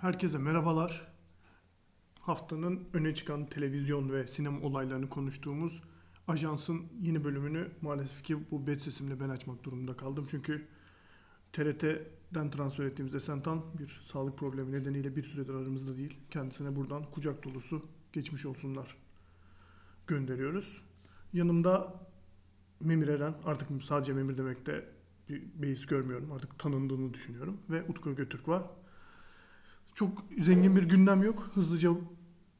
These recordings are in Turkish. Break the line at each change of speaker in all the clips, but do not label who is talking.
Herkese merhabalar. Haftanın öne çıkan televizyon ve sinema olaylarını konuştuğumuz Ajans'ın yeni bölümünü maalesef ki bu bet sesimle ben açmak durumunda kaldım. Çünkü TRT'den transfer ettiğimiz Esen Tan bir sağlık problemi nedeniyle bir süredir aramızda değil. Kendisine buradan kucak dolusu geçmiş olsunlar gönderiyoruz. Yanımda Memir Eren, artık sadece Memir demekte bir beis görmüyorum. Artık tanındığını düşünüyorum. Ve Utku Götürk var. Çok zengin bir gündem yok. Hızlıca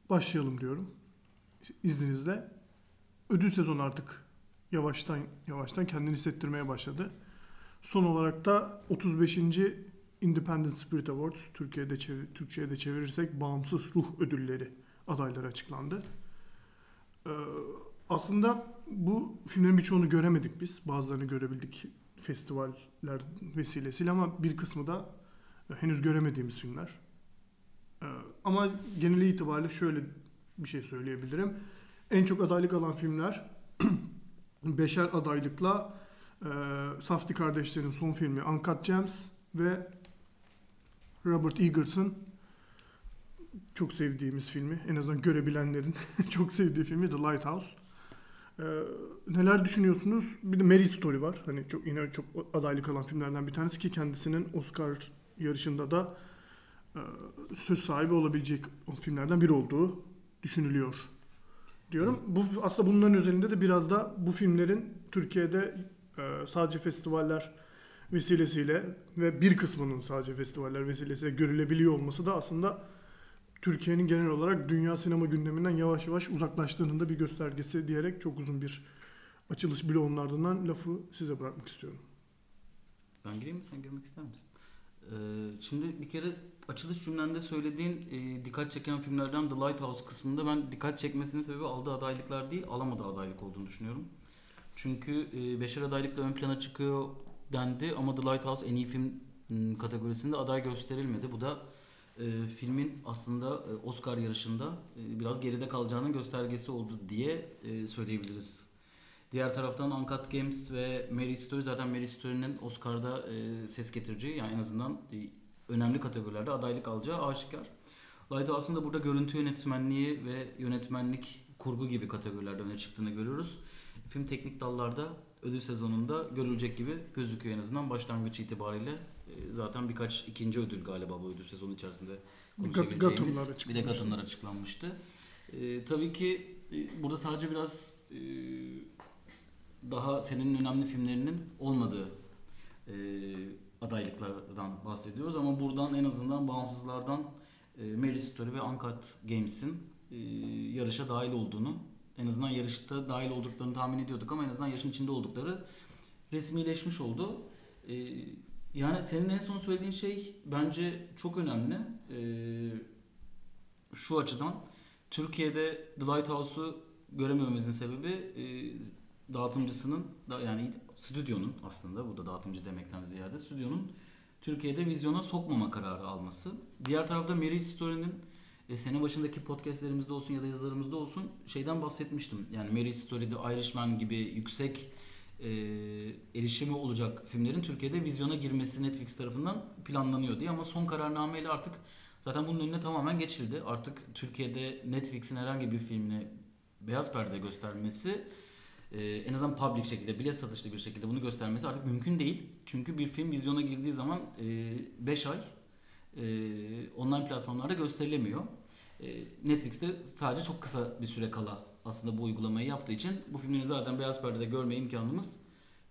başlayalım diyorum. İzninizle. Ödül sezonu artık yavaştan yavaştan kendini hissettirmeye başladı. Son olarak da 35. Independent Spirit Awards Türkiye'de çevir, Türkçe'ye de çevirirsek bağımsız ruh ödülleri adayları açıklandı. Ee, aslında bu filmlerin birçoğunu göremedik biz. Bazılarını görebildik festivaller vesilesiyle ama bir kısmı da henüz göremediğimiz filmler. Ee, ama geneli itibariyle şöyle bir şey söyleyebilirim. En çok adaylık alan filmler beşer adaylıkla e, Safdie kardeşlerin son filmi Uncut Gems ve Robert Eagers'ın çok sevdiğimiz filmi, en azından görebilenlerin çok sevdiği filmi The Lighthouse. Ee, neler düşünüyorsunuz? Bir de Mary Story var. Hani çok yine çok adaylık alan filmlerden bir tanesi ki kendisinin Oscar yarışında da söz sahibi olabilecek filmlerden biri olduğu düşünülüyor diyorum. Bu aslında bunların özelinde de biraz da bu filmlerin Türkiye'de e, sadece festivaller vesilesiyle ve bir kısmının sadece festivaller vesilesiyle görülebiliyor olması da aslında Türkiye'nin genel olarak dünya sinema gündeminden yavaş yavaş uzaklaştığının da bir göstergesi diyerek çok uzun bir açılış bloğunun ardından lafı size bırakmak istiyorum.
Ben gireyim mi? Sen girmek ister misin? Ee, şimdi bir kere açılış cümlende söylediğin e, dikkat çeken filmlerden The Lighthouse kısmında ben dikkat çekmesinin sebebi aldığı adaylıklar değil, alamadığı adaylık olduğunu düşünüyorum. Çünkü e, beşer adaylıkla ön plana çıkıyor dendi ama The Lighthouse en iyi film m, kategorisinde aday gösterilmedi. Bu da e, filmin aslında e, Oscar yarışında e, biraz geride kalacağının göstergesi oldu diye e, söyleyebiliriz. Diğer taraftan Uncut Games ve Mary Story zaten Mary Story'nin Oscar'da e, ses getireceği yani en azından e, önemli kategorilerde adaylık alacağı aşikar. Lighthouse'un da burada görüntü yönetmenliği ve yönetmenlik kurgu gibi kategorilerde öne çıktığını görüyoruz. Film teknik dallarda ödül sezonunda görülecek gibi gözüküyor en azından başlangıç itibariyle. E, zaten birkaç ikinci ödül galiba bu ödül sezonu içerisinde konuşabileceğimiz. Bir de Gatınlar açıklanmıştı. E, tabii ki e, burada sadece biraz e, daha senin önemli filmlerinin olmadığı e, adaylıklardan bahsediyoruz ama buradan en azından bağımsızlardan e, Mary Story ve Uncut Games'in e, yarışa dahil olduğunu en azından yarışta dahil olduklarını tahmin ediyorduk ama en azından yarışın içinde oldukları resmileşmiş oldu. E, yani senin en son söylediğin şey bence çok önemli. E, şu açıdan Türkiye'de The Lighthouse'u göremememizin sebebi e, dağıtımcısının da yani stüdyonun aslında burada dağıtımcı demekten ziyade stüdyonun Türkiye'de vizyona sokmama kararı alması. Diğer tarafta Mary Story'nin e, sene başındaki podcastlerimizde olsun ya da yazılarımızda olsun şeyden bahsetmiştim. Yani Mary Story'de Irishman gibi yüksek e, erişimi olacak filmlerin Türkiye'de vizyona girmesi Netflix tarafından planlanıyor diye ama son kararnameyle artık zaten bunun önüne tamamen geçildi. Artık Türkiye'de Netflix'in herhangi bir filmini beyaz perde göstermesi e, en azından public şekilde, bilet satışlı bir şekilde bunu göstermesi artık mümkün değil. Çünkü bir film vizyona girdiği zaman 5 e, ay e, online platformlarda gösterilemiyor. E, Netflix'te sadece çok kısa bir süre kala aslında bu uygulamayı yaptığı için bu filmleri zaten beyaz perdede görme imkanımız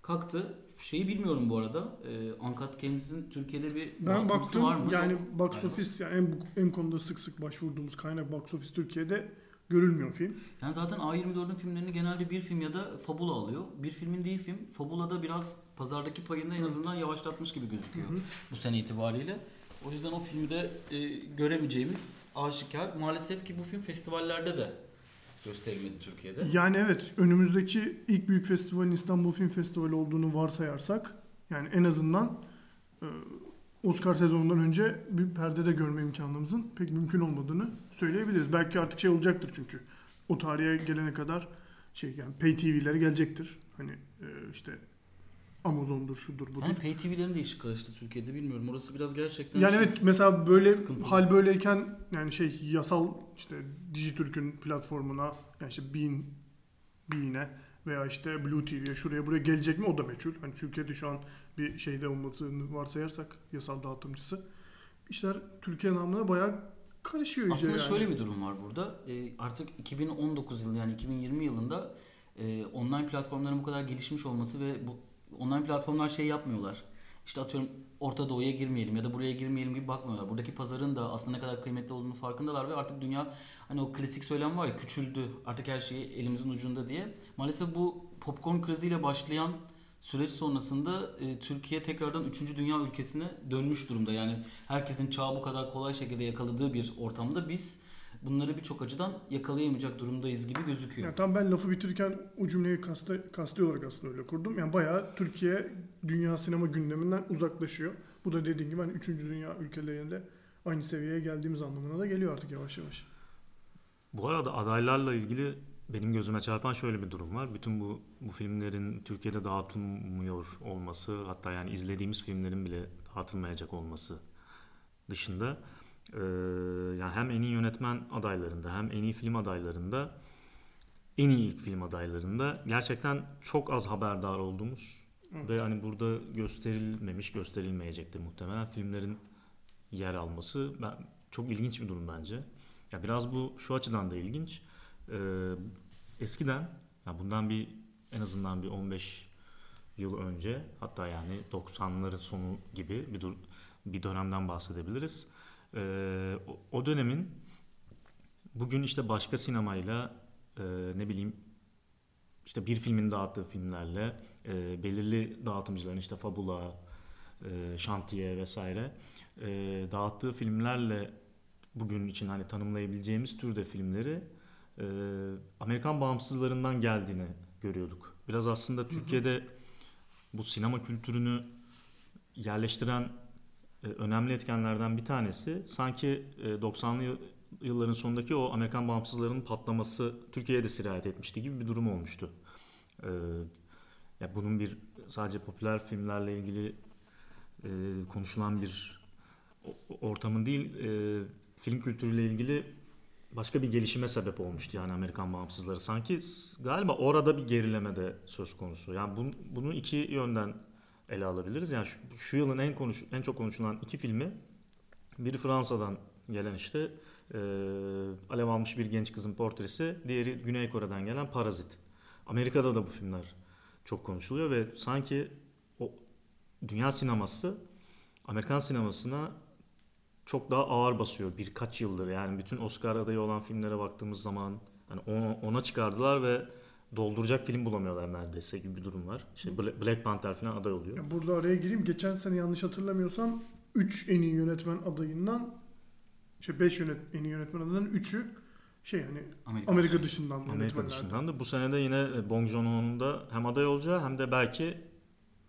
kalktı. Şeyi bilmiyorum bu arada. E, Uncut Games'in Türkiye'de bir
ben baktım var mı? yani Yok. box office yani en, en konuda sık sık başvurduğumuz kaynak box office Türkiye'de görülmüyor film.
Yani zaten A24'ün filmlerini genelde bir film ya da Fabula alıyor. Bir filmin değil film. Fabula'da biraz pazardaki payını en azından yavaşlatmış gibi gözüküyor hı hı. bu sene itibariyle. O yüzden o filmi de e, göremeyeceğimiz aşikar. Maalesef ki bu film festivallerde de gösterilmedi Türkiye'de.
Yani evet önümüzdeki ilk büyük festivalin İstanbul Film Festivali olduğunu varsayarsak yani en azından e, Oscar sezonundan önce bir perdede görme imkanımızın pek mümkün olmadığını söyleyebiliriz. Belki artık şey olacaktır çünkü o tarihe gelene kadar şey yani pay TV'lere gelecektir. Hani e, işte Amazon'dur, şudur, budur.
Yani Pay TV'lerin de işi karıştı Türkiye'de bilmiyorum. Orası biraz gerçekten
Yani
şey-
evet mesela böyle
Sıkıntılı.
hal böyleyken yani şey yasal işte Dijitürk'ün platformuna yani işte Bean, Bean'e veya işte Blue TV'ye şuraya buraya gelecek mi o da meçhul. Hani Türkiye'de şu an bir şeyde olmadığını varsayarsak yasal dağıtımcısı işler Türkiye namına bayağı karışıyor
Aslında
yani.
şöyle bir durum var burada. Ee, artık 2019 yılı yani 2020 yılında e, online platformların bu kadar gelişmiş olması ve bu online platformlar şey yapmıyorlar. İşte atıyorum Orta Doğu'ya girmeyelim ya da buraya girmeyelim gibi bakmıyorlar. Buradaki pazarın da aslında ne kadar kıymetli olduğunu farkındalar ve artık dünya hani o klasik söylem var ya küçüldü artık her şey elimizin ucunda diye. Maalesef bu popcorn kriziyle başlayan süreç sonrasında e, Türkiye tekrardan 3. dünya ülkesine dönmüş durumda. Yani herkesin çağı bu kadar kolay şekilde yakaladığı bir ortamda biz bunları birçok açıdan yakalayamayacak durumdayız gibi gözüküyor.
Yani tam ben lafı bitirirken o cümleyi kastı, kasti olarak aslında öyle kurdum. Yani bayağı Türkiye dünya sinema gündeminden uzaklaşıyor. Bu da dediğim gibi hani 3. dünya ülkelerinde aynı seviyeye geldiğimiz anlamına da geliyor artık yavaş yavaş.
Bu arada adaylarla ilgili benim gözüme çarpan şöyle bir durum var. Bütün bu bu filmlerin Türkiye'de dağıtılmıyor olması, hatta yani izlediğimiz filmlerin bile dağıtılmayacak olması dışında eee, yani hem en iyi yönetmen adaylarında hem en iyi film adaylarında en iyi ilk film adaylarında gerçekten çok az haberdar olduğumuz
Evet.
ve hani burada gösterilmemiş, gösterilmeyecektir muhtemelen filmlerin yer alması ben çok ilginç bir durum bence. Ya biraz bu şu açıdan da ilginç. Ee, eskiden ya bundan bir en azından bir 15 yıl önce hatta yani 90'ların sonu gibi bir dur- bir dönemden bahsedebiliriz. Ee, o dönemin bugün işte başka sinemayla e, ne bileyim işte bir filmin dağıttığı filmlerle e, belirli dağıtımcıların işte Fabula, e, Şantiye vesaire e, dağıttığı filmlerle bugün için hani tanımlayabileceğimiz türde filmleri e, Amerikan bağımsızlarından geldiğini görüyorduk. Biraz aslında Türkiye'de bu sinema kültürünü yerleştiren e, önemli etkenlerden bir tanesi sanki e, 90'lı yıl- yılların sonundaki o Amerikan bağımsızlarının patlaması Türkiye'ye de sirayet etmişti gibi bir durum olmuştu. E, ya bunun bir sadece popüler filmlerle ilgili e, konuşulan bir ortamın değil e, film kültürüyle ilgili başka bir gelişime sebep olmuştu yani Amerikan bağımsızları. Sanki galiba orada bir gerileme de söz konusu. Yani bunu, bunu iki yönden ele alabiliriz. Yani şu, şu yılın en konuş en çok konuşulan iki filmi biri Fransa'dan gelen işte e, alev almış bir genç kızın portresi, diğeri Güney Kore'den gelen Parazit. Amerika'da da bu filmler çok konuşuluyor ve sanki o dünya sineması Amerikan sinemasına çok daha ağır basıyor birkaç yıldır. Yani bütün Oscar adayı olan filmlere baktığımız zaman hani ona, ona çıkardılar ve dolduracak film bulamıyorlar neredeyse gibi bir durum var. İşte Bla- Black Panther falan aday oluyor.
Ya burada araya gireyim. Geçen sene yanlış hatırlamıyorsam 3 en iyi yönetmen adayından şey 5 yönet en iyi yönetmen adayından 3'ü şey hani
Amerika,
Amerika dışından
Amerika dışından da bu sene de yine Bong Joon-ho'nun da hem aday olacağı hem de belki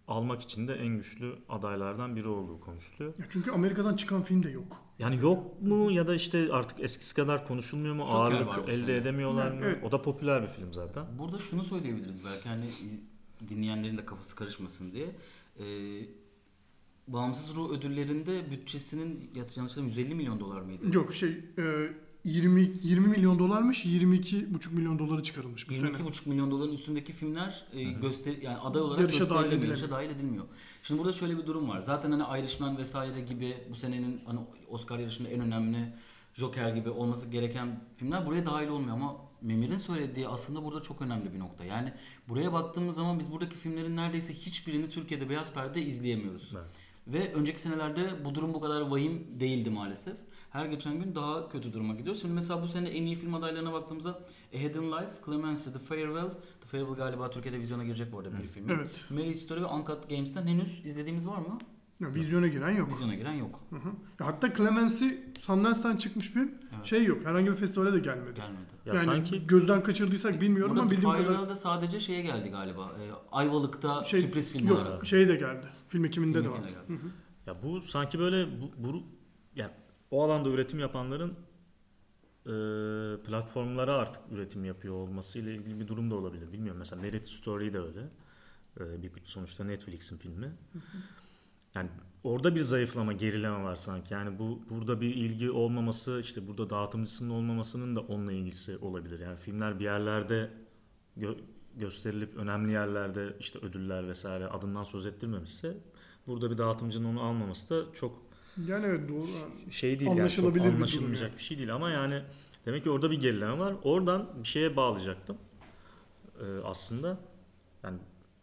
almak için de en güçlü adaylardan biri olduğu konuşuluyor.
Ya çünkü Amerika'dan çıkan film de yok.
Yani yok mu ya da işte artık eskisi kadar konuşulmuyor mu?
Var
Ağırlık elde
sene.
edemiyorlar
Yani
mı?
evet.
O da popüler bir film zaten.
Burada şunu söyleyebiliriz belki hani dinleyenlerin de kafası karışmasın diye. Ee, Bağımsız Ruh ödüllerinde bütçesinin yanlış hatırlamıyorum 150 milyon dolar mıydı?
Yok şey e, 20 20 milyon dolarmış 22,5 milyon doları çıkarılmış bu sene.
22,5 milyon doların üstündeki filmler e, göster yani aday olarak
Yarışa dahil edilemiyor.
yarışa dahil edilmiyor. Şimdi burada şöyle bir durum var. Zaten hani Irishman vesaire gibi bu senenin hani Oscar yarışında en önemli Joker gibi olması gereken filmler buraya dahil olmuyor ama Memir'in söylediği aslında burada çok önemli bir nokta. Yani buraya baktığımız zaman biz buradaki filmlerin neredeyse hiçbirini Türkiye'de beyaz perde izleyemiyoruz.
Evet.
Ve önceki senelerde bu durum bu kadar vahim değildi maalesef. Her geçen gün daha kötü duruma gidiyor. Şimdi mesela bu sene en iyi film adaylarına baktığımızda A Hidden Life, Clemency, The Farewell. The Farewell galiba Türkiye'de vizyona girecek bu arada bir film.
Evet.
Mary Story ve Uncut Games'ten henüz izlediğimiz var mı?
Ya, vizyona giren yok.
Vizyona giren yok.
Hı hı. Ya hatta Clemency Sundance'dan çıkmış bir
Evet.
şey yok. Herhangi bir festivale de gelmedi.
Gelmedi.
Ya
yani
sanki
gözden kaçırdıysak bilmiyorum ama bildiğim kadar
Farewell'da sadece şeye geldi galiba. E, Ayvalık'ta
şey
sürpriz film
yok
olarak.
şey de geldi. Film ekiminde
Film
de vardı.
geldi.
Hı hı.
ya bu sanki böyle bu, bu o alanda üretim yapanların e, platformlara artık üretim yapıyor olması ile ilgili bir durum da olabilir. Bilmiyorum mesela Merit Story de öyle. Ee, bir sonuçta Netflix'in filmi. Yani orada bir zayıflama, gerileme var sanki. Yani bu burada bir ilgi olmaması, işte burada dağıtımcısının olmamasının da onunla ilgisi olabilir. Yani filmler bir yerlerde gö- gösterilip önemli yerlerde işte ödüller vesaire adından söz ettirmemişse burada bir dağıtımcının onu almaması da çok
Yani evet doğru.
Şey değil yani çok
Anlaşılabilir bir
anlaşılmayacak
yani.
bir şey değil ama yani demek ki orada bir gerileme var. Oradan bir şeye bağlayacaktım ee, aslında. Yani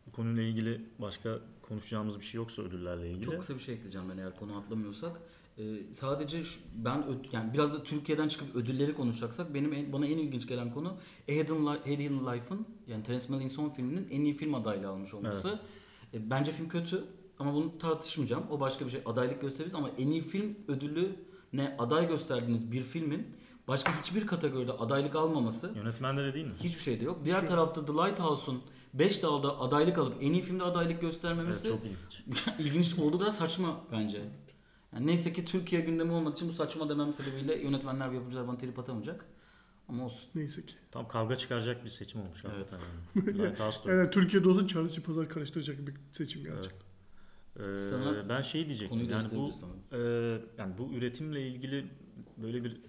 bu konuyla ilgili başka konuşacağımız bir şey yoksa ödüllerle ilgili.
Çok kısa bir şey ekleyeceğim ben eğer konu atlamıyorsak. Ee, sadece şu- ben yani biraz da Türkiye'den çıkıp ödülleri konuşacaksak benim en, bana en ilginç gelen konu A Hidden, Li- A Hidden Life'ın yani Terence Malick'in son filminin en iyi film adaylığı almış olması. E, bence film kötü ama bunu tartışmayacağım. O başka bir şey. Adaylık gösteririz ama en iyi film ödülü ne aday gösterdiğiniz bir filmin başka hiçbir kategoride adaylık almaması
Yönetmenlere değil mi?
hiçbir şeyde yok. Diğer tarafta The Lighthouse'un 5 dalda adaylık alıp en iyi filmde adaylık
Evet,
göstermemesi
çok ilginç.
ilginç olduğu kadar saçma bence. Yani neyse ki Türkiye gündemi olmadığı için bu saçma demem sebebiyle yönetmenler ve yapımcılar bana trip atamayacak. Ama olsun.
neyse ki.
Tam kavga çıkaracak bir seçim olmuş
Evet.
yani.
Evet Türkiye'de olsa çarşı pazar karıştıracak bir seçim gerçekten.
Ee,
Sana
ben şey diyecektim. Yani bu. Ee, yani bu üretimle ilgili böyle bir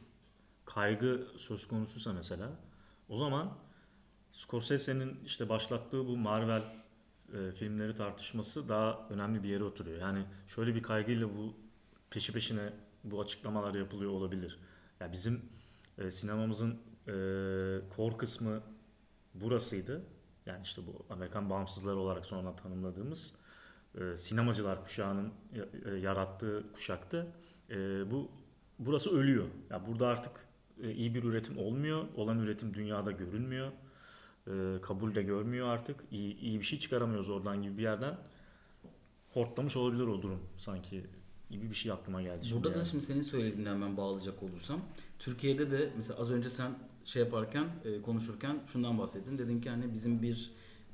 kaygı söz konusuysa mesela o zaman Scorsese'nin işte başlattığı bu Marvel e, filmleri tartışması daha önemli bir yere oturuyor. Yani şöyle bir kaygıyla bu peşi peşine bu açıklamalar yapılıyor olabilir. Ya bizim e, sinemamızın e, core kısmı burasıydı. Yani işte bu Amerikan bağımsızları olarak sonra tanımladığımız e, sinemacılar kuşağının ya- e, yarattığı kuşaktı. E, bu burası ölüyor. Ya burada artık e, iyi bir üretim olmuyor. Olan üretim dünyada görülmüyor. E, kabul de görmüyor artık. İyi, iyi bir şey çıkaramıyoruz oradan gibi bir yerden. Hortlamış olabilir o durum sanki gibi bir şey aklıma geldi şimdi.
Burada da
yani.
şimdi senin söylediğinden ben bağlayacak olursam Türkiye'de de mesela az önce sen şey yaparken e, konuşurken şundan bahsettin. Dedin ki hani bizim bir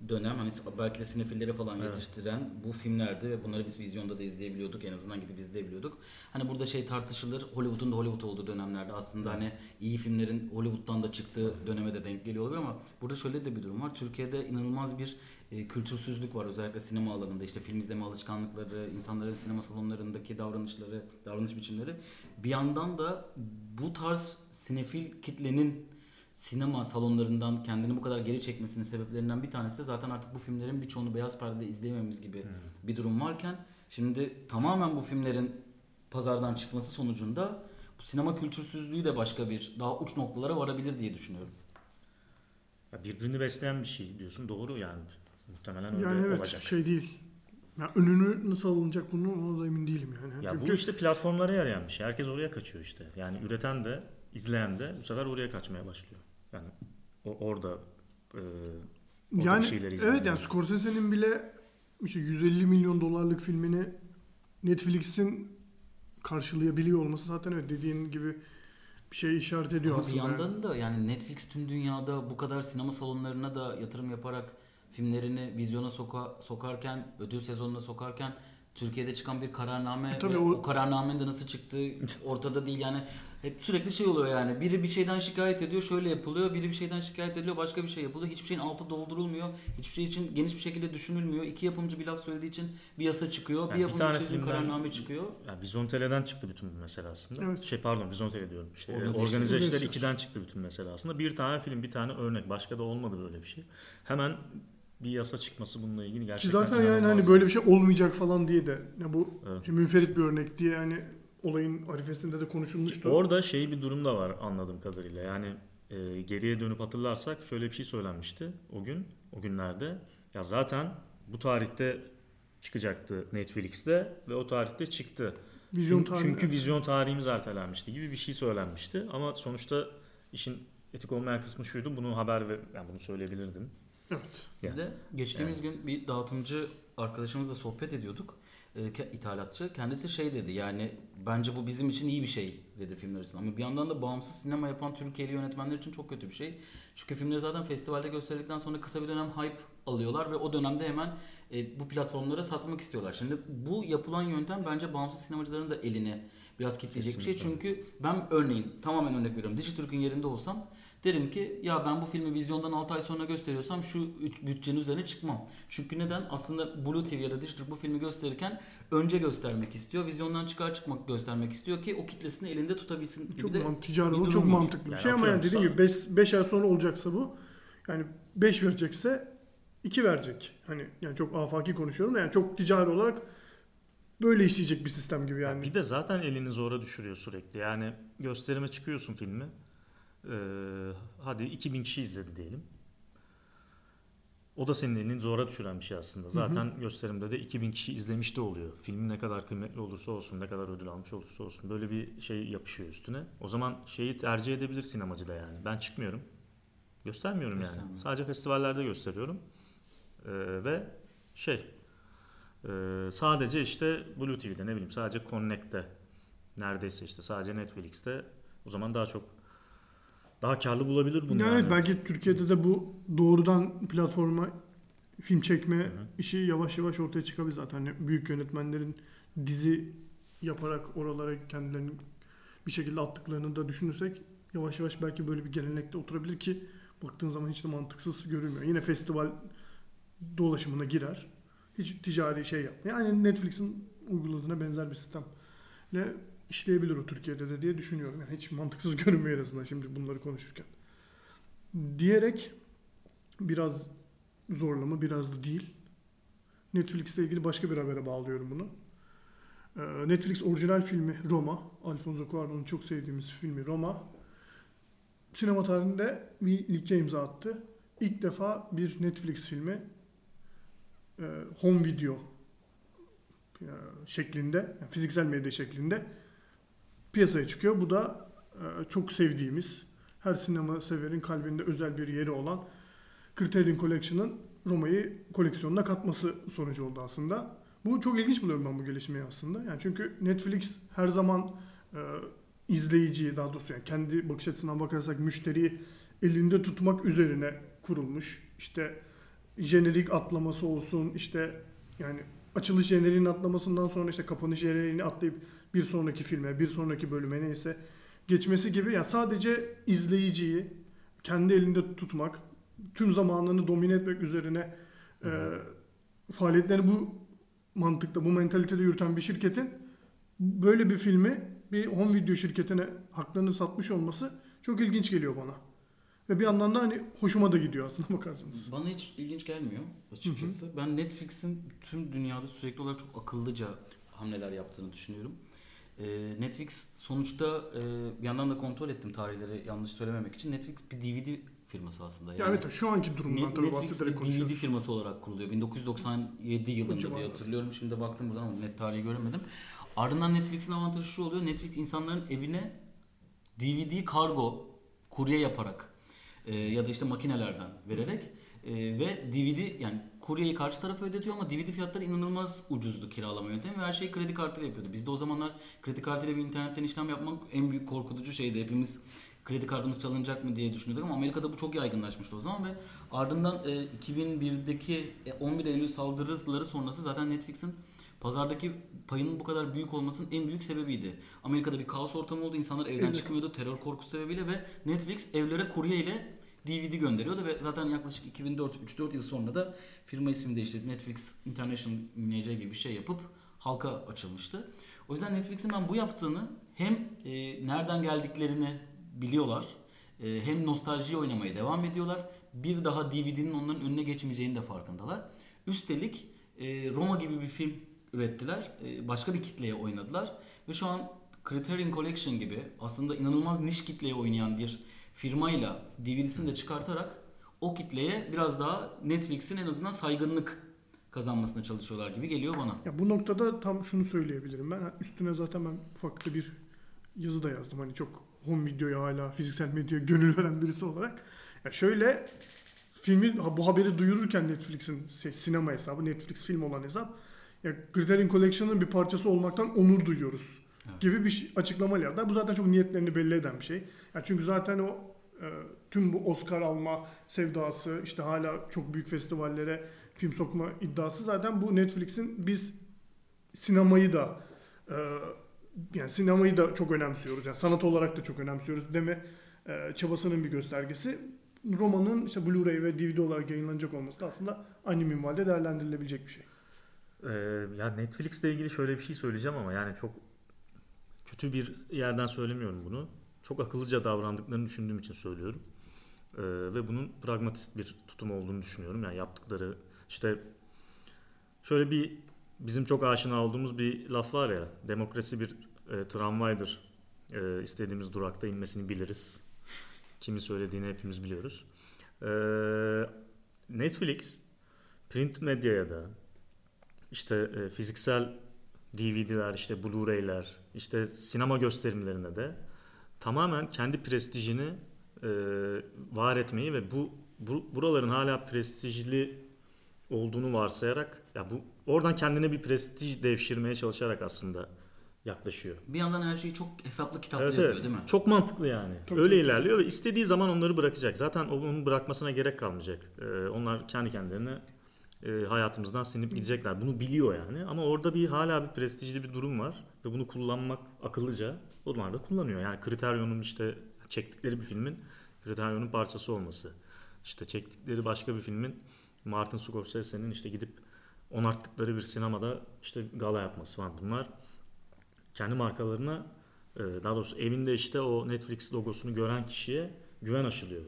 dönem hani belki de sinefilleri falan
Evet.
yetiştiren bu filmlerdi ve bunları biz vizyonda da izleyebiliyorduk. En azından gidip izleyebiliyorduk. Hani burada şey tartışılır. Hollywood'un da Hollywood olduğu dönemlerde aslında hani iyi filmlerin Hollywood'dan da çıktığı döneme de denk geliyor olabilir ama burada şöyle de bir durum var. Türkiye'de inanılmaz bir e, kültürsüzlük var özellikle sinema alanında işte film izleme alışkanlıkları, insanların sinema salonlarındaki davranışları, davranış biçimleri. Bir yandan da bu tarz sinefil kitlenin sinema salonlarından kendini bu kadar geri çekmesinin sebeplerinden bir tanesi de zaten artık bu filmlerin birçoğunu beyaz perdede izleyememiz gibi bir durum varken şimdi tamamen bu filmlerin pazardan çıkması sonucunda bu sinema kültürsüzlüğü de başka bir daha uç noktalara varabilir diye düşünüyorum.
Ya birbirini besleyen bir şey diyorsun. Doğru yani. Muhtemelen öyle
Yani evet
olacak.
şey değil. Ya önünü nasıl alınacak bunun ona da emin değilim yani.
Ya
Çünkü
bu işte platformlara yarayan bir şey. Herkes oraya kaçıyor işte. Yani üreten de, izleyen de bu sefer oraya kaçmaya başlıyor. Yani o, orada e, orada
yani
bir şeyleri izleyen
evet yani
yani.
Scorsese'nin bile işte 150 milyon dolarlık filmini Netflix'in karşılayabiliyor olması zaten evet dediğin gibi bir şey işaret ediyor
Ama bir
aslında. yani.
yandan da yani Netflix tüm dünyada bu kadar sinema salonlarına da yatırım yaparak filmlerini vizyona soka, sokarken, ödül sezonuna sokarken Türkiye'de çıkan bir kararname
E tabii o-
o... kararnamenin de nasıl çıktığı ortada değil yani hep sürekli şey oluyor yani biri bir şeyden şikayet ediyor şöyle yapılıyor biri bir şeyden şikayet ediyor başka bir şey yapılıyor hiçbir şeyin altı doldurulmuyor hiçbir şey için geniş bir şekilde düşünülmüyor iki yapımcı bir laf söylediği için bir yasa çıkıyor
Yani
bir
bir
yapımcı
tane
bir şey için
filmden-
kararname çıkıyor
Ya Vizontele'den çıktı bütün bu mesele aslında.
Evet.
Şey pardon Vizontele diyorum. Şey,
Organize
işler.
işler 2'den çıktı bütün mesele aslında. Bir tane film, bir tane örnek. Başka da olmadı böyle bir şey. Hemen bir yasa çıkması bununla ilgili
Ki
gerçekten
zaten yani hani böyle bir şey olmayacak falan diye de ya bu
Evet.
münferit bir örnek diye hani olayın arifesinde de konuşulmuştu.
Orada şey bir durum da var anladığım kadarıyla. Yani e, geriye dönüp hatırlarsak şöyle bir şey söylenmişti o gün, o günlerde. Ya zaten bu tarihte çıkacaktı Netflix'te ve o tarihte çıktı.
Vizyon
çünkü,
tarihi.
çünkü vizyon tarihimiz ertelenmişti gibi bir şey söylenmişti. Ama sonuçta işin etik olmayan kısmı şuydu. Bunu haber ve yani bunu söyleyebilirdim.
Evet.
Bir
Yani.
de geçtiğimiz gün bir dağıtımcı arkadaşımızla sohbet ediyorduk. Ke- ithalatçı. Kendisi şey dedi yani bence bu bizim için iyi bir şey dedi filmler için. Ama bir yandan da bağımsız sinema yapan Türkiye'li yönetmenler için çok kötü bir şey. Çünkü filmleri zaten festivalde gösterildikten sonra kısa bir dönem hype alıyorlar ve o dönemde hemen e, bu platformlara satmak istiyorlar. Şimdi bu yapılan yöntem bence bağımsız sinemacıların da elini biraz kitleyecek bir şey. Çünkü ben örneğin tamamen örnek veriyorum. Dijitürk'ün yerinde olsam derim ki ya ben bu filmi vizyondan 6 ay sonra gösteriyorsam şu bütçenin üzerine çıkmam. Çünkü neden? Aslında Blue TV ya da Dijitürk bu filmi gösterirken önce göstermek istiyor. Vizyondan çıkar çıkmak göstermek istiyor ki o kitlesini elinde tutabilsin gibi
Çok
de
man- ticari
bir
çok mantıklı bir
Yani
şey ama yani dediğim gibi 5 ay sonra olacaksa bu yani 5 verecekse 2 verecek. Hani yani çok afaki konuşuyorum da yani çok ticari olarak böyle işleyecek bir sistem gibi yani.
Bir de zaten elini zora düşürüyor sürekli. Yani gösterime çıkıyorsun filmi. Ee, hadi 2000 kişi izledi diyelim. O da senin elini zora düşüren bir şey aslında. Zaten gösterimde de 2000 kişi izlemiş de oluyor. Filmin ne kadar kıymetli olursa olsun, ne kadar ödül almış olursa olsun böyle bir şey yapışıyor üstüne. O zaman şeyi tercih edebilir sinemacı da yani. Ben çıkmıyorum. Göstermiyorum yani. Sadece festivallerde gösteriyorum. Ee, ve şey e, sadece işte Blue TV'de ne bileyim sadece Connect'te neredeyse işte sadece Netflix'te o zaman daha çok daha karlı bulabilir bunu
yani
yani.
belki Türkiye'de de bu doğrudan platforma film çekme
hı.
işi yavaş yavaş ortaya çıkabilir zaten. Hani büyük yönetmenlerin dizi yaparak oralara kendilerini bir şekilde attıklarını da düşünürsek yavaş yavaş belki böyle bir gelenekte oturabilir ki baktığın zaman hiç de mantıksız görülmüyor. Yine festival dolaşımına girer. Hiç ticari şey yapmıyor. Yani Netflix'in uyguladığına benzer bir sistemle işleyebilir o Türkiye'de de diye düşünüyorum. Yani hiç mantıksız görünmüyor en şimdi bunları konuşurken. Diyerek biraz zorlama biraz da değil. Netflix'le ilgili başka bir habere bağlıyorum bunu. Ee, Netflix orijinal filmi Roma, Alfonso Cuarón'un çok sevdiğimiz filmi Roma, sinema tarihinde bir ilke imza attı. İlk defa bir Netflix filmi e, home video e, şeklinde, fiziksel medya şeklinde piyasaya çıkıyor. Bu da e, çok sevdiğimiz, her sinema severin kalbinde özel bir yeri olan Criterion Collection'ın Roma'yı koleksiyonuna katması sonucu oldu aslında. Bu çok ilginç buluyorum ben bu gelişmeyi aslında. Yani çünkü Netflix her zaman e, izleyiciyi daha doğrusu yani kendi bakış açısından bakarsak müşteriyi elinde tutmak üzerine kurulmuş. İşte jenerik atlaması olsun işte yani açılış jeneriğinin atlamasından sonra işte kapanış jeneriğini atlayıp bir sonraki filme, bir sonraki bölüme neyse geçmesi gibi yani sadece izleyiciyi kendi elinde tutmak, tüm zamanını domine etmek üzerine e, faaliyetlerini bu mantıkta, bu mentalitede yürüten bir şirketin böyle bir filmi bir home video şirketine haklarını satmış olması çok ilginç geliyor bana. Ve bir yandan da hani hoşuma da gidiyor aslında bakarsanız.
Bana hiç ilginç gelmiyor açıkçası. Ben Netflix'in tüm dünyada sürekli olarak çok akıllıca hamleler yaptığını düşünüyorum. Ee, Netflix sonuçta e, bir yandan da kontrol ettim tarihleri yanlış söylememek için. Netflix bir DVD firması aslında.
Ya evet şu anki durumdan
Net-
tabii
Netflix
bahsederek
bir DVD
konuşuyoruz.
firması olarak kuruluyor. 1997 yılında diye hatırlıyorum. Şimdi baktım buradan ama net tarihi göremedim. Ardından Netflix'in avantajı şu oluyor. Netflix insanların evine DVD kargo, kurye yaparak e, ya da işte makinelerden vererek e, ve DVD yani kuryeyi karşı tarafa ödetiyor ama DVD fiyatları inanılmaz ucuzdu kiralama yöntemi ve her şeyi kredi kartıyla yapıyordu. Bizde o zamanlar kredi kartıyla bir internetten işlem yapmak en büyük korkutucu şeydi. Hepimiz kredi kartımız çalınacak mı diye düşünüyorduk ama Amerika'da bu çok yaygınlaşmıştı o zaman ve ardından e, 2001'deki e, 11 Eylül saldırıları sonrası zaten Netflix'in pazardaki payının bu kadar büyük olmasının en büyük sebebiydi. Amerika'da bir kaos ortamı oldu. İnsanlar evden
Evet.
çıkmıyordu terör korkusu sebebiyle ve Netflix evlere kurye ile DVD gönderiyordu ve zaten yaklaşık 2004-3-4 yıl sonra da firma ismini değiştirip Netflix International NC gibi bir şey yapıp halka açılmıştı. O yüzden Netflix'in ben bu yaptığını hem e, nereden geldiklerini biliyorlar e, hem nostalji oynamaya devam ediyorlar. Bir daha DVD'nin onların önüne geçmeyeceğini de farkındalar. Üstelik e, Roma gibi bir film ürettiler. E, başka bir kitleye oynadılar. Ve şu an Criterion Collection gibi aslında inanılmaz niş kitleye oynayan bir firmayla DVD'sini de çıkartarak o kitleye biraz daha Netflix'in en azından saygınlık kazanmasına çalışıyorlar gibi geliyor bana.
Ya bu noktada tam şunu söyleyebilirim ben. Üstüne zaten ben ufak da bir yazı da yazdım. Hani çok home videoya hala fiziksel medyaya gönül veren birisi olarak. Ya şöyle filmin ha- bu haberi duyururken Netflix'in şey, sinema hesabı, Netflix film olan hesap ya Criterion Collection'ın bir parçası olmaktan onur duyuyoruz
Evet.
gibi bir şey- açıklama yaptılar. Bu zaten çok niyetlerini belli eden bir şey. Ya çünkü zaten o e, tüm bu Oscar alma sevdası işte hala çok büyük festivallere film sokma iddiası zaten bu Netflix'in biz sinemayı da e, yani sinemayı da çok önemsiyoruz. Yani sanat olarak da çok önemsiyoruz deme e, çabasının bir göstergesi. Romanın işte Blu-ray ve DVD olarak yayınlanacak olması da aslında aynı minvalde değerlendirilebilecek bir şey.
Ee, ya Netflix'le ilgili şöyle bir şey söyleyeceğim ama yani çok kötü bir yerden söylemiyorum bunu. Çok akıllıca davrandıklarını düşündüğüm için söylüyorum. Ee, ve bunun pragmatist bir tutum olduğunu düşünüyorum. Yani yaptıkları işte şöyle bir bizim çok aşina olduğumuz bir laf var ya demokrasi bir e, tramvaydır. E, istediğimiz durakta inmesini biliriz. Kimi söylediğini hepimiz biliyoruz. E, Netflix print medyaya da işte e, fiziksel DVD'ler, işte Blu-ray'ler, işte sinema gösterimlerine de tamamen kendi prestijini e, var etmeyi ve bu, bu buraların hala prestijli olduğunu varsayarak ya bu oradan kendine bir prestij devşirmeye çalışarak aslında yaklaşıyor.
Bir yandan her şeyi çok hesaplı kitaplı
Evet,
yapıyor
evet.
değil mi?
Çok mantıklı yani.
Tabii,
Öyle
tabii.
ilerliyor ve istediği zaman onları bırakacak. Zaten onun bırakmasına gerek kalmayacak. Ee, onlar kendi kendilerine e, hayatımızdan sinip gidecekler. Bunu biliyor yani. Ama orada bir hala bir prestijli bir durum var ve bunu kullanmak akıllıca. Onlar da kullanıyor. Yani kriteryonun işte çektikleri bir filmin kriteryonun parçası olması. İşte çektikleri başka bir filmin Martin Scorsese'nin işte gidip onarttıkları bir sinemada işte gala yapması falan. Bunlar kendi markalarına e, daha doğrusu evinde işte o Netflix logosunu gören kişiye güven aşılıyor.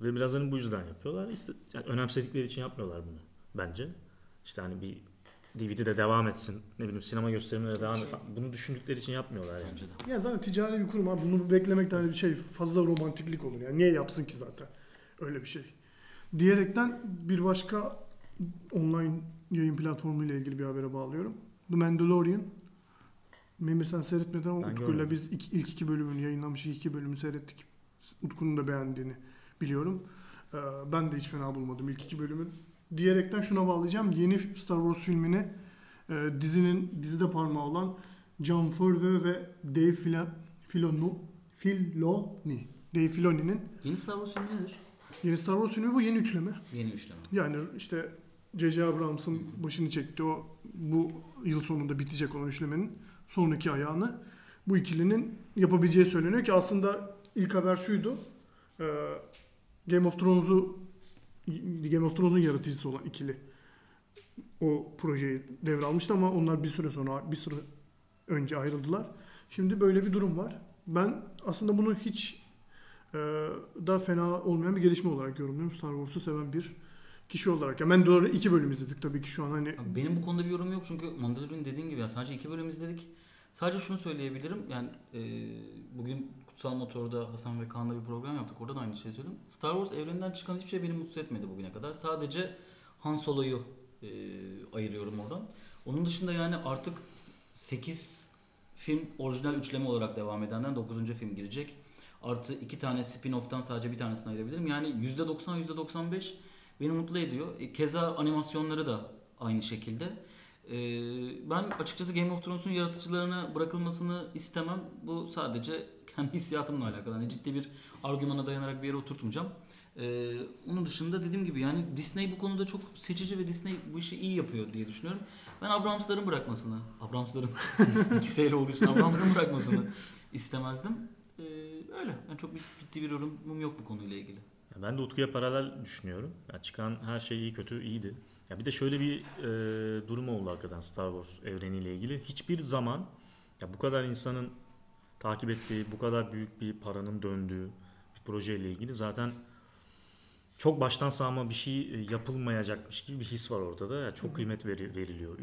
Ve biraz hani bu yüzden yapıyorlar. İşte yani önemsedikleri için yapmıyorlar bunu bence. İşte hani bir DVD'de devam etsin, ne bileyim sinema gösterimine de devam etsin. Bunu düşündükleri için yapmıyorlar yani.
Bence de.
Ya zaten ticari bir kurum abi bunu beklemekten hani bir şey fazla romantiklik olur. Yani niye yapsın ki zaten öyle bir şey. Diyerekten bir başka online yayın platformu ile ilgili bir habere bağlıyorum. The Mandalorian. Memir sen seyretmedin ama
Ben
Utku'yla biz iki- ilk iki bölümünü yayınlamış iki bölümü seyrettik. Utku'nun da beğendiğini biliyorum. Ee, ben de hiç fena bulmadım ilk iki bölümün. Diyerekten şuna bağlayacağım. Yeni Star Wars filmini e, dizinin dizide parmağı olan John Favreau ve Dave Fila, Filoni, Filoni, Dave Filoni'nin
Yeni Star Wars filmi nedir?
yeni Star Wars filmi bu yeni üçleme.
Yeni üçleme.
Yani işte J.J. Abrams'ın başını çekti o bu yıl sonunda bitecek olan üçlemenin sonraki ayağını bu ikilinin yapabileceği söyleniyor ki aslında ilk haber şuydu. Ee, Game of Thrones'u Game of Thrones'un yaratıcısı olan ikili o projeyi devralmıştı ama onlar bir süre sonra bir süre önce ayrıldılar. Şimdi böyle bir durum var. Ben aslında bunu hiç e, da fena olmayan bir gelişme olarak yorumluyorum. Star Wars'u seven bir kişi olarak. Ya Mandalorian'ı iki bölüm izledik tabii ki şu an hani
Benim bu konuda bir yorum yok çünkü Mandalorian dediğin gibi yani sadece iki bölüm izledik. Sadece şunu söyleyebilirim yani e, bugün Kutsal Motor'da Hasan ve Kaan'la bir program yaptık orada da aynı şeyi söyledim. Star Wars evreninden çıkan hiçbir şey beni mutsuz etmedi bugüne kadar. Sadece Han Solo'yu e, ayırıyorum oradan. Onun dışında yani artık 8 film orijinal üçleme olarak devam edenden 9. film girecek. Artı iki tane spin-off'tan sadece bir tanesini ayırabilirim. Yani %90 %95 beni mutlu ediyor. E, Keza animasyonları da aynı şekilde. Ee, ben açıkçası Game of Thrones'un yaratıcılarına bırakılmasını istemem. Bu sadece kendi hissiyatımla alakalı. Hani ciddi bir argümana dayanarak bir yere oturtmayacağım. Ee, onun dışında dediğim gibi yani Disney bu konuda çok seçici ve Disney bu işi iyi yapıyor diye düşünüyorum. Ben Abrams'ların bırakmasını, Abrams'ların ikisiyle olduğu için Abrams'ın bırakmasını istemezdim. Ee, öyle. Yani çok bir, ciddi bir yorumum yok bu konuyla ilgili.
Ya ben de Utku'ya paralel düşünüyorum. Ya çıkan her şey iyi kötü iyiydi. Ya bir de şöyle bir e, durum oldu hakikaten Star Wars evreniyle ilgili. Hiçbir zaman ya bu kadar insanın takip ettiği, bu kadar büyük bir paranın döndüğü bir projeyle ilgili zaten çok baştan sağma bir şey e, yapılmayacakmış gibi bir his var ortada. Ya çok kıymet veri- veriliyor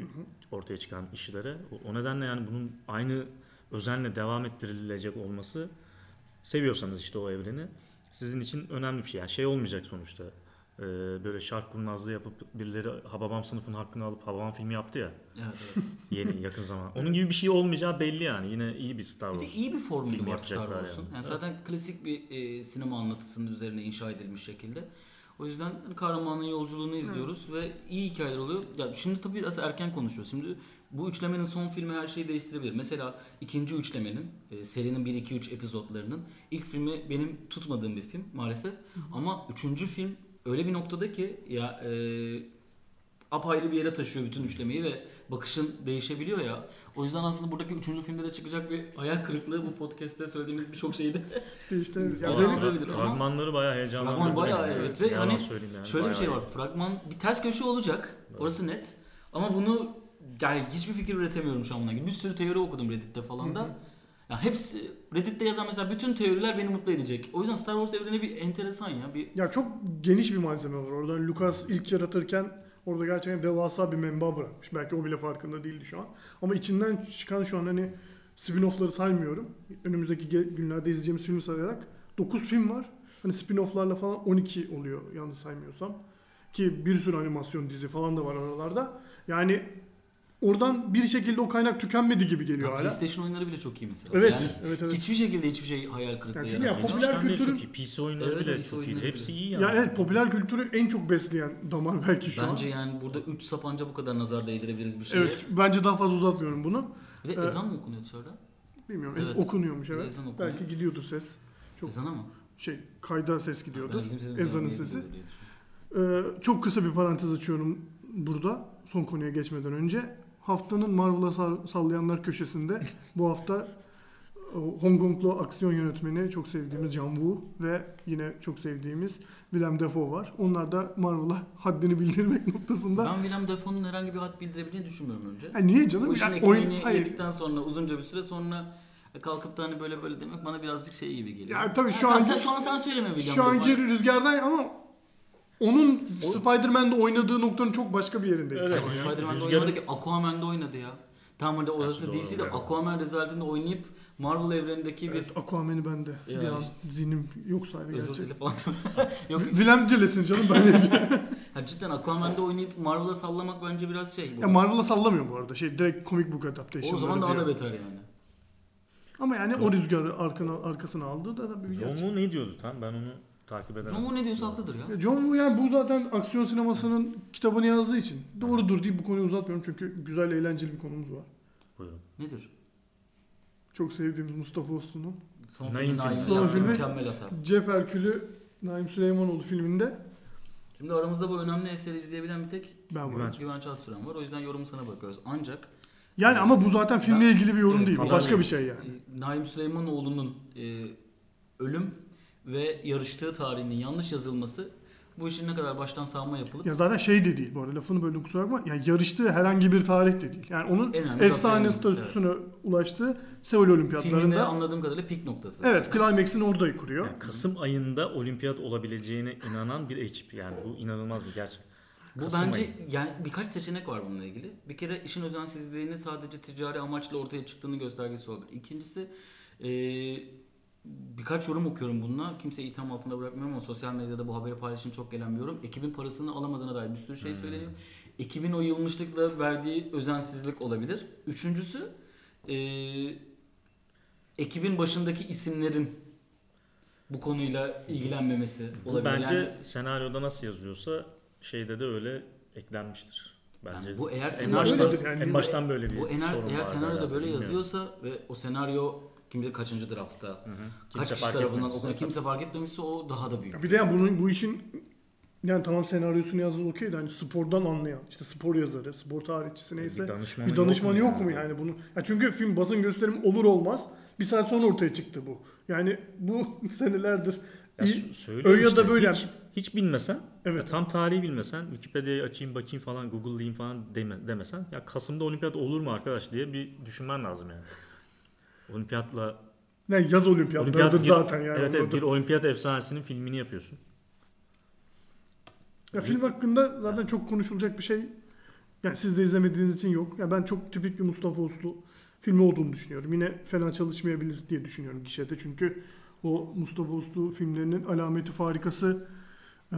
ortaya çıkan işlere. O nedenle yani bunun aynı özenle devam ettirilecek olması seviyorsanız işte o evreni sizin için önemli bir şey. Yani şey olmayacak sonuçta. Ee, böyle şark kurnazlığı yapıp birileri Hababam sınıfının hakkını alıp Hababam filmi yaptı ya
Evet, evet.
yeni yakın zaman. Onun gibi bir şey olmayacağı belli yani. Yine iyi bir Star
Bir de
Wars.
iyi bir formülü
film
var Star Wars'un.
yani.
Yani. zaten klasik bir e, sinema anlatısının üzerine inşa edilmiş şekilde. O yüzden kahramanın yolculuğunu izliyoruz ve iyi hikayeler oluyor. Ya şimdi tabii biraz erken konuşuyoruz. Şimdi bu üçlemenin son filmi her şeyi değiştirebilir. Mesela ikinci üçlemenin, e, serinin 1 2 3 epizodlarının ilk filmi benim tutmadığım bir film maalesef. Ama üçüncü film öyle bir noktada ki ya e, apayrı bir yere taşıyor bütün üçlemeyi ve bakışın değişebiliyor ya. O yüzden aslında buradaki üçüncü filmde de çıkacak bir ayak kırıklığı bu podcast'te söylediğimiz birçok.
Ya benim-
Değiştirebilir ama-
Fragmanları bayağı heyecanlandırdı.
Fragman bayağı
beni.
evet ve
Yalan
hani
söyleyeyim yani,
Şöyle bir şey var. Fragman bir ters köşe olacak. Orası net. Ama bunu yani hiçbir fikir üretemiyorum şu an ilgili. Bir sürü teori okudum Reddit'te falan da. Ya hepsi Reddit'te yazan mesela bütün teoriler beni mutlu edecek. O yüzden Star Wars evreni bir enteresan ya. Bir
Ya çok geniş bir malzeme var. Oradan Lucas ilk yaratırken orada gerçekten devasa bir menba bırakmış. Belki o bile farkında değildi şu an. Ama içinden çıkan şu an hani spin-off'ları saymıyorum. Önümüzdeki günlerde izleyeceğimiz filmi sayarak 9 film var. Hani spin-off'larla falan 12 oluyor yanlış saymıyorsam. Ki bir sürü animasyon dizi falan da var aralarda. Yani oradan bir şekilde o kaynak tükenmedi gibi geliyor
ya
hala.
PlayStation oyunları bile çok iyi mesela.
Evet,
Yani
evet, evet.
hiçbir şekilde hiçbir şey hayal kırıklığı
Yani çünkü
yaratmıyor.
ya popüler kültürün-
çok iyi. PC oyunları
Evet,
bile
PC
çok iyi.
oyunları
Hepsi iyi yani.
Ya evet popüler kültürü en çok besleyen damar belki şu an.
Bence yani burada 3 sapanca bu kadar nazar değdirebiliriz bir şeye.
Evet bence daha fazla uzatmıyorum bunu.
Bir de
Evet.
ezan mı okunuyor dışarıda?
Bilmiyorum.
Evet.
Okunuyormuş evet.
Ezan okunuyor.
Belki gidiyordur ses. Çok-
Ezana mı?
Şey kayda ses gidiyordur.
Ben bizim sesimiz
Ezanın
ezan
sesi.
diye düşünüyorum.
Ee, çok kısa bir parantez açıyorum burada son konuya geçmeden önce. Haftanın Marvel'a sallayanlar köşesinde bu hafta e, Hong Konglu aksiyon yönetmeni çok sevdiğimiz John Woo ve yine çok sevdiğimiz Willem Dafoe var. Onlar da Marvel'a haddini bildirmek noktasında.
Ben Willem Dafoe'nun herhangi bir had bildirebileceğini düşünmüyorum önce.
Ha, niye canım?
Bu işin
Yani oyun, hayır.
yedikten sonra uzunca bir süre sonra kalkıp da hani böyle böyle demek bana birazcık şey gibi geliyor.
Ya tabii şu
Ha,
an
sen, şu an sen söyleme William
şu anki rüzgardan ama onun Spider-Man'de oynadığı noktanın çok başka bir yerindeyiz.
Evet.
şu an ya.
Spider-Man'de
Rüzgarın-
oynadı ki Aquaman'de oynadı ya. Tamam hadi orası DC'de
evet.
Aquaman rezaletinde oynayıp Marvel evrenindeki bir
Evet, Aquaman'i ben de
Ya
bir an zihnim yok saydı
özür
gerçek.
dile falan. Yok
Willem dilesin canım ben de.
ha, cidden Aquaman'de oynayıp Marvel'a sallamak bence biraz şey.
ya Marvel'a sallamıyor bu arada. Şey direkt comic book adaptation'ları
o zaman daha
diyor.
da beter yani.
Ama yani o rüzgarı arkana, arkasına aldı da tabii bir
John
gerçek.
Woo ne diyordu tam? Ben onu takip edemedim.
John Woo ne diyorsa haklıdır ya.
Ya John Woo yani bu zaten aksiyon sinemasının kitabını yazdığı için doğrudur deyip bu konuyu uzatmıyorum çünkü güzel eğlenceli bir konumuz var.
Buyurun.
Nedir?
Çok sevdiğimiz Mustafa Uslu'nun
Son
Naim
filmi.
Son filmi-
mükemmel hata.
Cep Herkülü Naim Süleymanoğlu filminde
Şimdi aramızda bu önemli eseri izleyebilen bir tek
ben varım.
Güvenç.
Güvenç Altıran var. O yüzden yorumu sana bırakıyoruz. Ancak
Yani ama bu zaten filmle ilgili bir yorum
Evet,
değil. Bu
yani-
başka bir şey yani.
e, Naim Süleymanoğlu'nun e, ölüm ve yarıştığı tarihinin yanlış yazılması bu işin ne kadar baştan savma yapılıp
Ya zaten şey de değil bu arada lafını böldüm kusura bakma. Yani yarıştığı herhangi bir tarih de değil. Yani onun efsane statüsüne ulaştığı Seul
filminde
Olimpiyatlarında
anladığım kadarıyla pik noktası.
evet Climax'ini orada kuruyor.
Yani Kasım ayında olimpiyat olabileceğine inanan bir ekip yani bu inanılmaz bir gerçek.
Bu
Kasım
bence
ayı.
yani birkaç seçenek var bununla ilgili. Bir kere işin özensizliğini sadece ticari amaçla ortaya çıktığını göstergesi olabilir. İkincisi e, birkaç yorum okuyorum bununla. Kimseyi itham altında bırakmıyorum ama sosyal medyada bu haberi paylaşın çok gelen bir yorum. Ekibin parasını alamadığına dair bir sürü şey
Hmm.
söyleniyor. Ekibin o yılmışlıkla verdiği özensizlik olabilir. Üçüncüsü e, ekibin başındaki isimlerin bu konuyla ilgilenmemesi olabilir.
bence
Yani-
senaryoda nasıl yazıyorsa şeyde de öyle eklenmiştir. Bence.
Yani bu eğer
en
senaryoda-
baştan,
Öyledir yani.
en baştan böyle bir
Bu ener,
sorun
eğer senaryoda böyle
bilmiyorum.
yazıyorsa ve o senaryo kim bilir kaçıncı draftta,
Hı hı.
kaç
Kimse
kişi
fark
tarafından okunuyor, kimse fark etmemişse o daha da büyük.
Bir de yani bunun bu işin yani tamam senaryosunu yazdı okey de hani spordan anlayan işte spor yazarı, spor tarihçisi neyse
Bir danışmanı,
bir danışmanı yok, mu
yani?
yani bunu? Ya çünkü film basın gösterimi olur olmaz bir saat sonra ortaya çıktı bu. Yani bu senelerdir
Ya
iyi-
sö- söylüyorum
Ö ya da
işte,
böyle
hiç, hiç bilmesen,
Evet.
ya tam tarihi bilmesen, Wikipedia'yı açayım bakayım falan, Google'layayım falan deme, demesen, ya Kasım'da olimpiyat olur mu arkadaş diye bir düşünmen lazım yani. Olimpiyatla,
yani yaz olimpiyatlarıdır
bir-
zaten yani.
evet, evet bir olimpiyat efsanesinin filmini yapıyorsun.
Ya film hakkında zaten çok konuşulacak bir şey yani siz de izlemediğiniz için yok. Ya ben çok tipik bir Mustafa Uslu filmi olduğunu düşünüyorum. Yine fena çalışmayabilir diye düşünüyorum gişede. Çünkü o Mustafa Uslu filmlerinin alameti farikası e,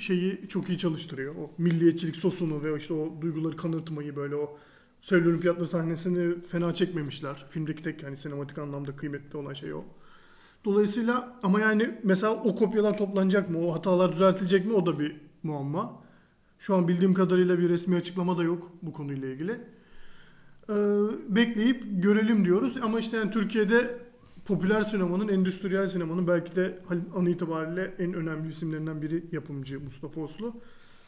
şeyi çok iyi çalıştırıyor. O milliyetçilik sosunu ve işte o duyguları kanırtmayı böyle o Seul Olimpiyatları sahnesini fena çekmemişler. Filmdeki tek yani sinematik anlamda kıymetli olan şey o. Dolayısıyla ama yani mesela o kopyalar toplanacak mı? O hatalar düzeltilecek mi? O da bir muamma. Şu an bildiğim kadarıyla bir resmi açıklama da yok bu konuyla ilgili. Ee, bekleyip görelim diyoruz. Ama işte yani Türkiye'de popüler sinemanın, endüstriyel sinemanın belki de an itibariyle en önemli isimlerinden biri yapımcı Mustafa Oslu.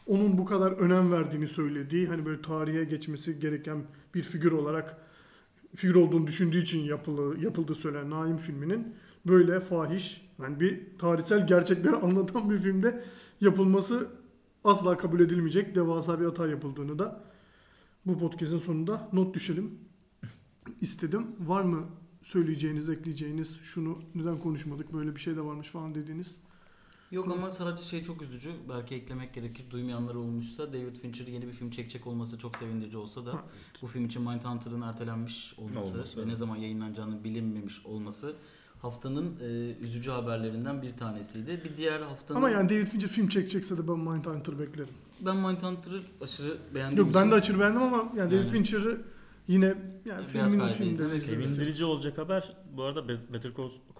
Onun bu kadar önem verdiğini söylediği, hani böyle tarihe geçmesi gereken bir figür olarak figür olduğunu düşündüğü için yapılı, yapıldığı söylenen Naim filminin böyle fahiş, yani bir tarihsel gerçekleri anlatan bir filmde yapılması asla kabul edilmeyecek devasa bir hata yapıldığını da bu podcast'in sonunda not düşelim istedim. Var mı söyleyeceğiniz, ekleyeceğiniz, şunu neden konuşmadık, böyle bir şey de varmış falan dediğiniz?
Yok ama sadece şey çok üzücü. Belki eklemek gerekir. Duymayanlar olmuşsa David Fincher yeni bir film çekecek olması çok sevindirici olsa da bu film için Mindhunter'ın ertelenmiş olması,
Olması,
ve ne zaman yayınlanacağını bilinmemiş olması haftanın e, üzücü haberlerinden bir tanesiydi. Bir diğer haftanın
Ama yani David Fincher film çekecekse de ben Mindhunter beklerim.
ben Mindhunter'ı aşırı beğendiğim
Yok ben
için
de aşırı beğendim ama yani David
Yani-
Fincher'ı yine yani
Biraz
filmin beklerim.
Sevindirici olacak haber bu arada Be- Better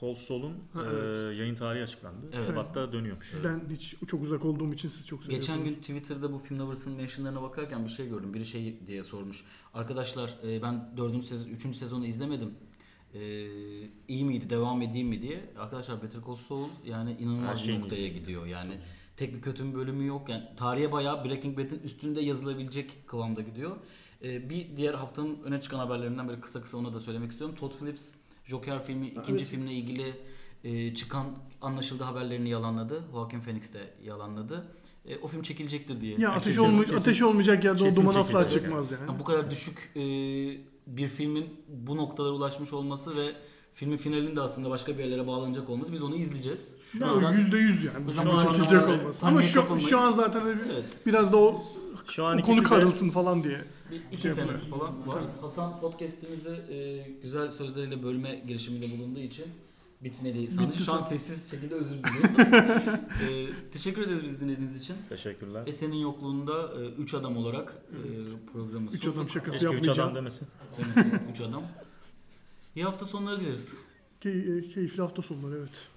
Call Saul'un e,
evet.
yayın tarihi açıklandı.
Evet.
Şubat'ta dönüyormuş.
Ben hiç çok uzak olduğum için siz çok seviyorsunuz.
Geçen gün Twitter'da bu film Lovers'ın mentionlarına bakarken bir şey gördüm. Biri şey diye sormuş. Arkadaşlar e, ben 4. sezon, 3. sezonu izlemedim. E, iyi miydi, devam edeyim mi diye. Arkadaşlar Better Call Saul yani inanılmaz bir noktaya
izledim.
gidiyor. Yani tek bir kötü bir bölümü yok. Yani tarihe bayağı Breaking Bad'in üstünde yazılabilecek kıvamda gidiyor. E, bir diğer haftanın öne çıkan haberlerinden böyle kısa kısa ona da söylemek istiyorum. Todd Phillips Joker filmi ikinci
Evet.
filmle ilgili e, çıkan anlaşıldığı haberlerini yalanladı. Joaquin Phoenix de yalanladı. E, o film çekilecektir diye.
Ya ateş,
kesin-
olma-
kesin-
ateş olmayacak yerde o duman asla çıkmaz yani.
Yani bu kadar düşük e, bir filmin bu noktalara ulaşmış olması ve filmin finalinin de aslında başka bir yerlere bağlanacak olması biz onu izleyeceğiz.
Ya
O yüzden-
yüzde yüz yani. Bu
bu
çekilecek olması. Ama şu, şu an zaten
Evet.
biraz da o,
Şu an ikisi
konu karılsın falan diye.
Bir iki
Şey
senesi falan var. Hasan podcast'imizi e, güzel sözleriyle bölme girişiminde bulunduğu için bitmedi sanırım.
Bitti
Şu an sessiz şekilde özür diliyorum. e, teşekkür ederiz bizi dinlediğiniz için.
teşekkürler.
Ve senin yokluğunda 3 adam olarak e, programı
Üç
sunduk.
adam şakası
Keşke üç
yapmayacağım.
adam demesin.
Evet, üç adam. İyi hafta sonları dileriz.
Key- keyifli hafta sonları evet.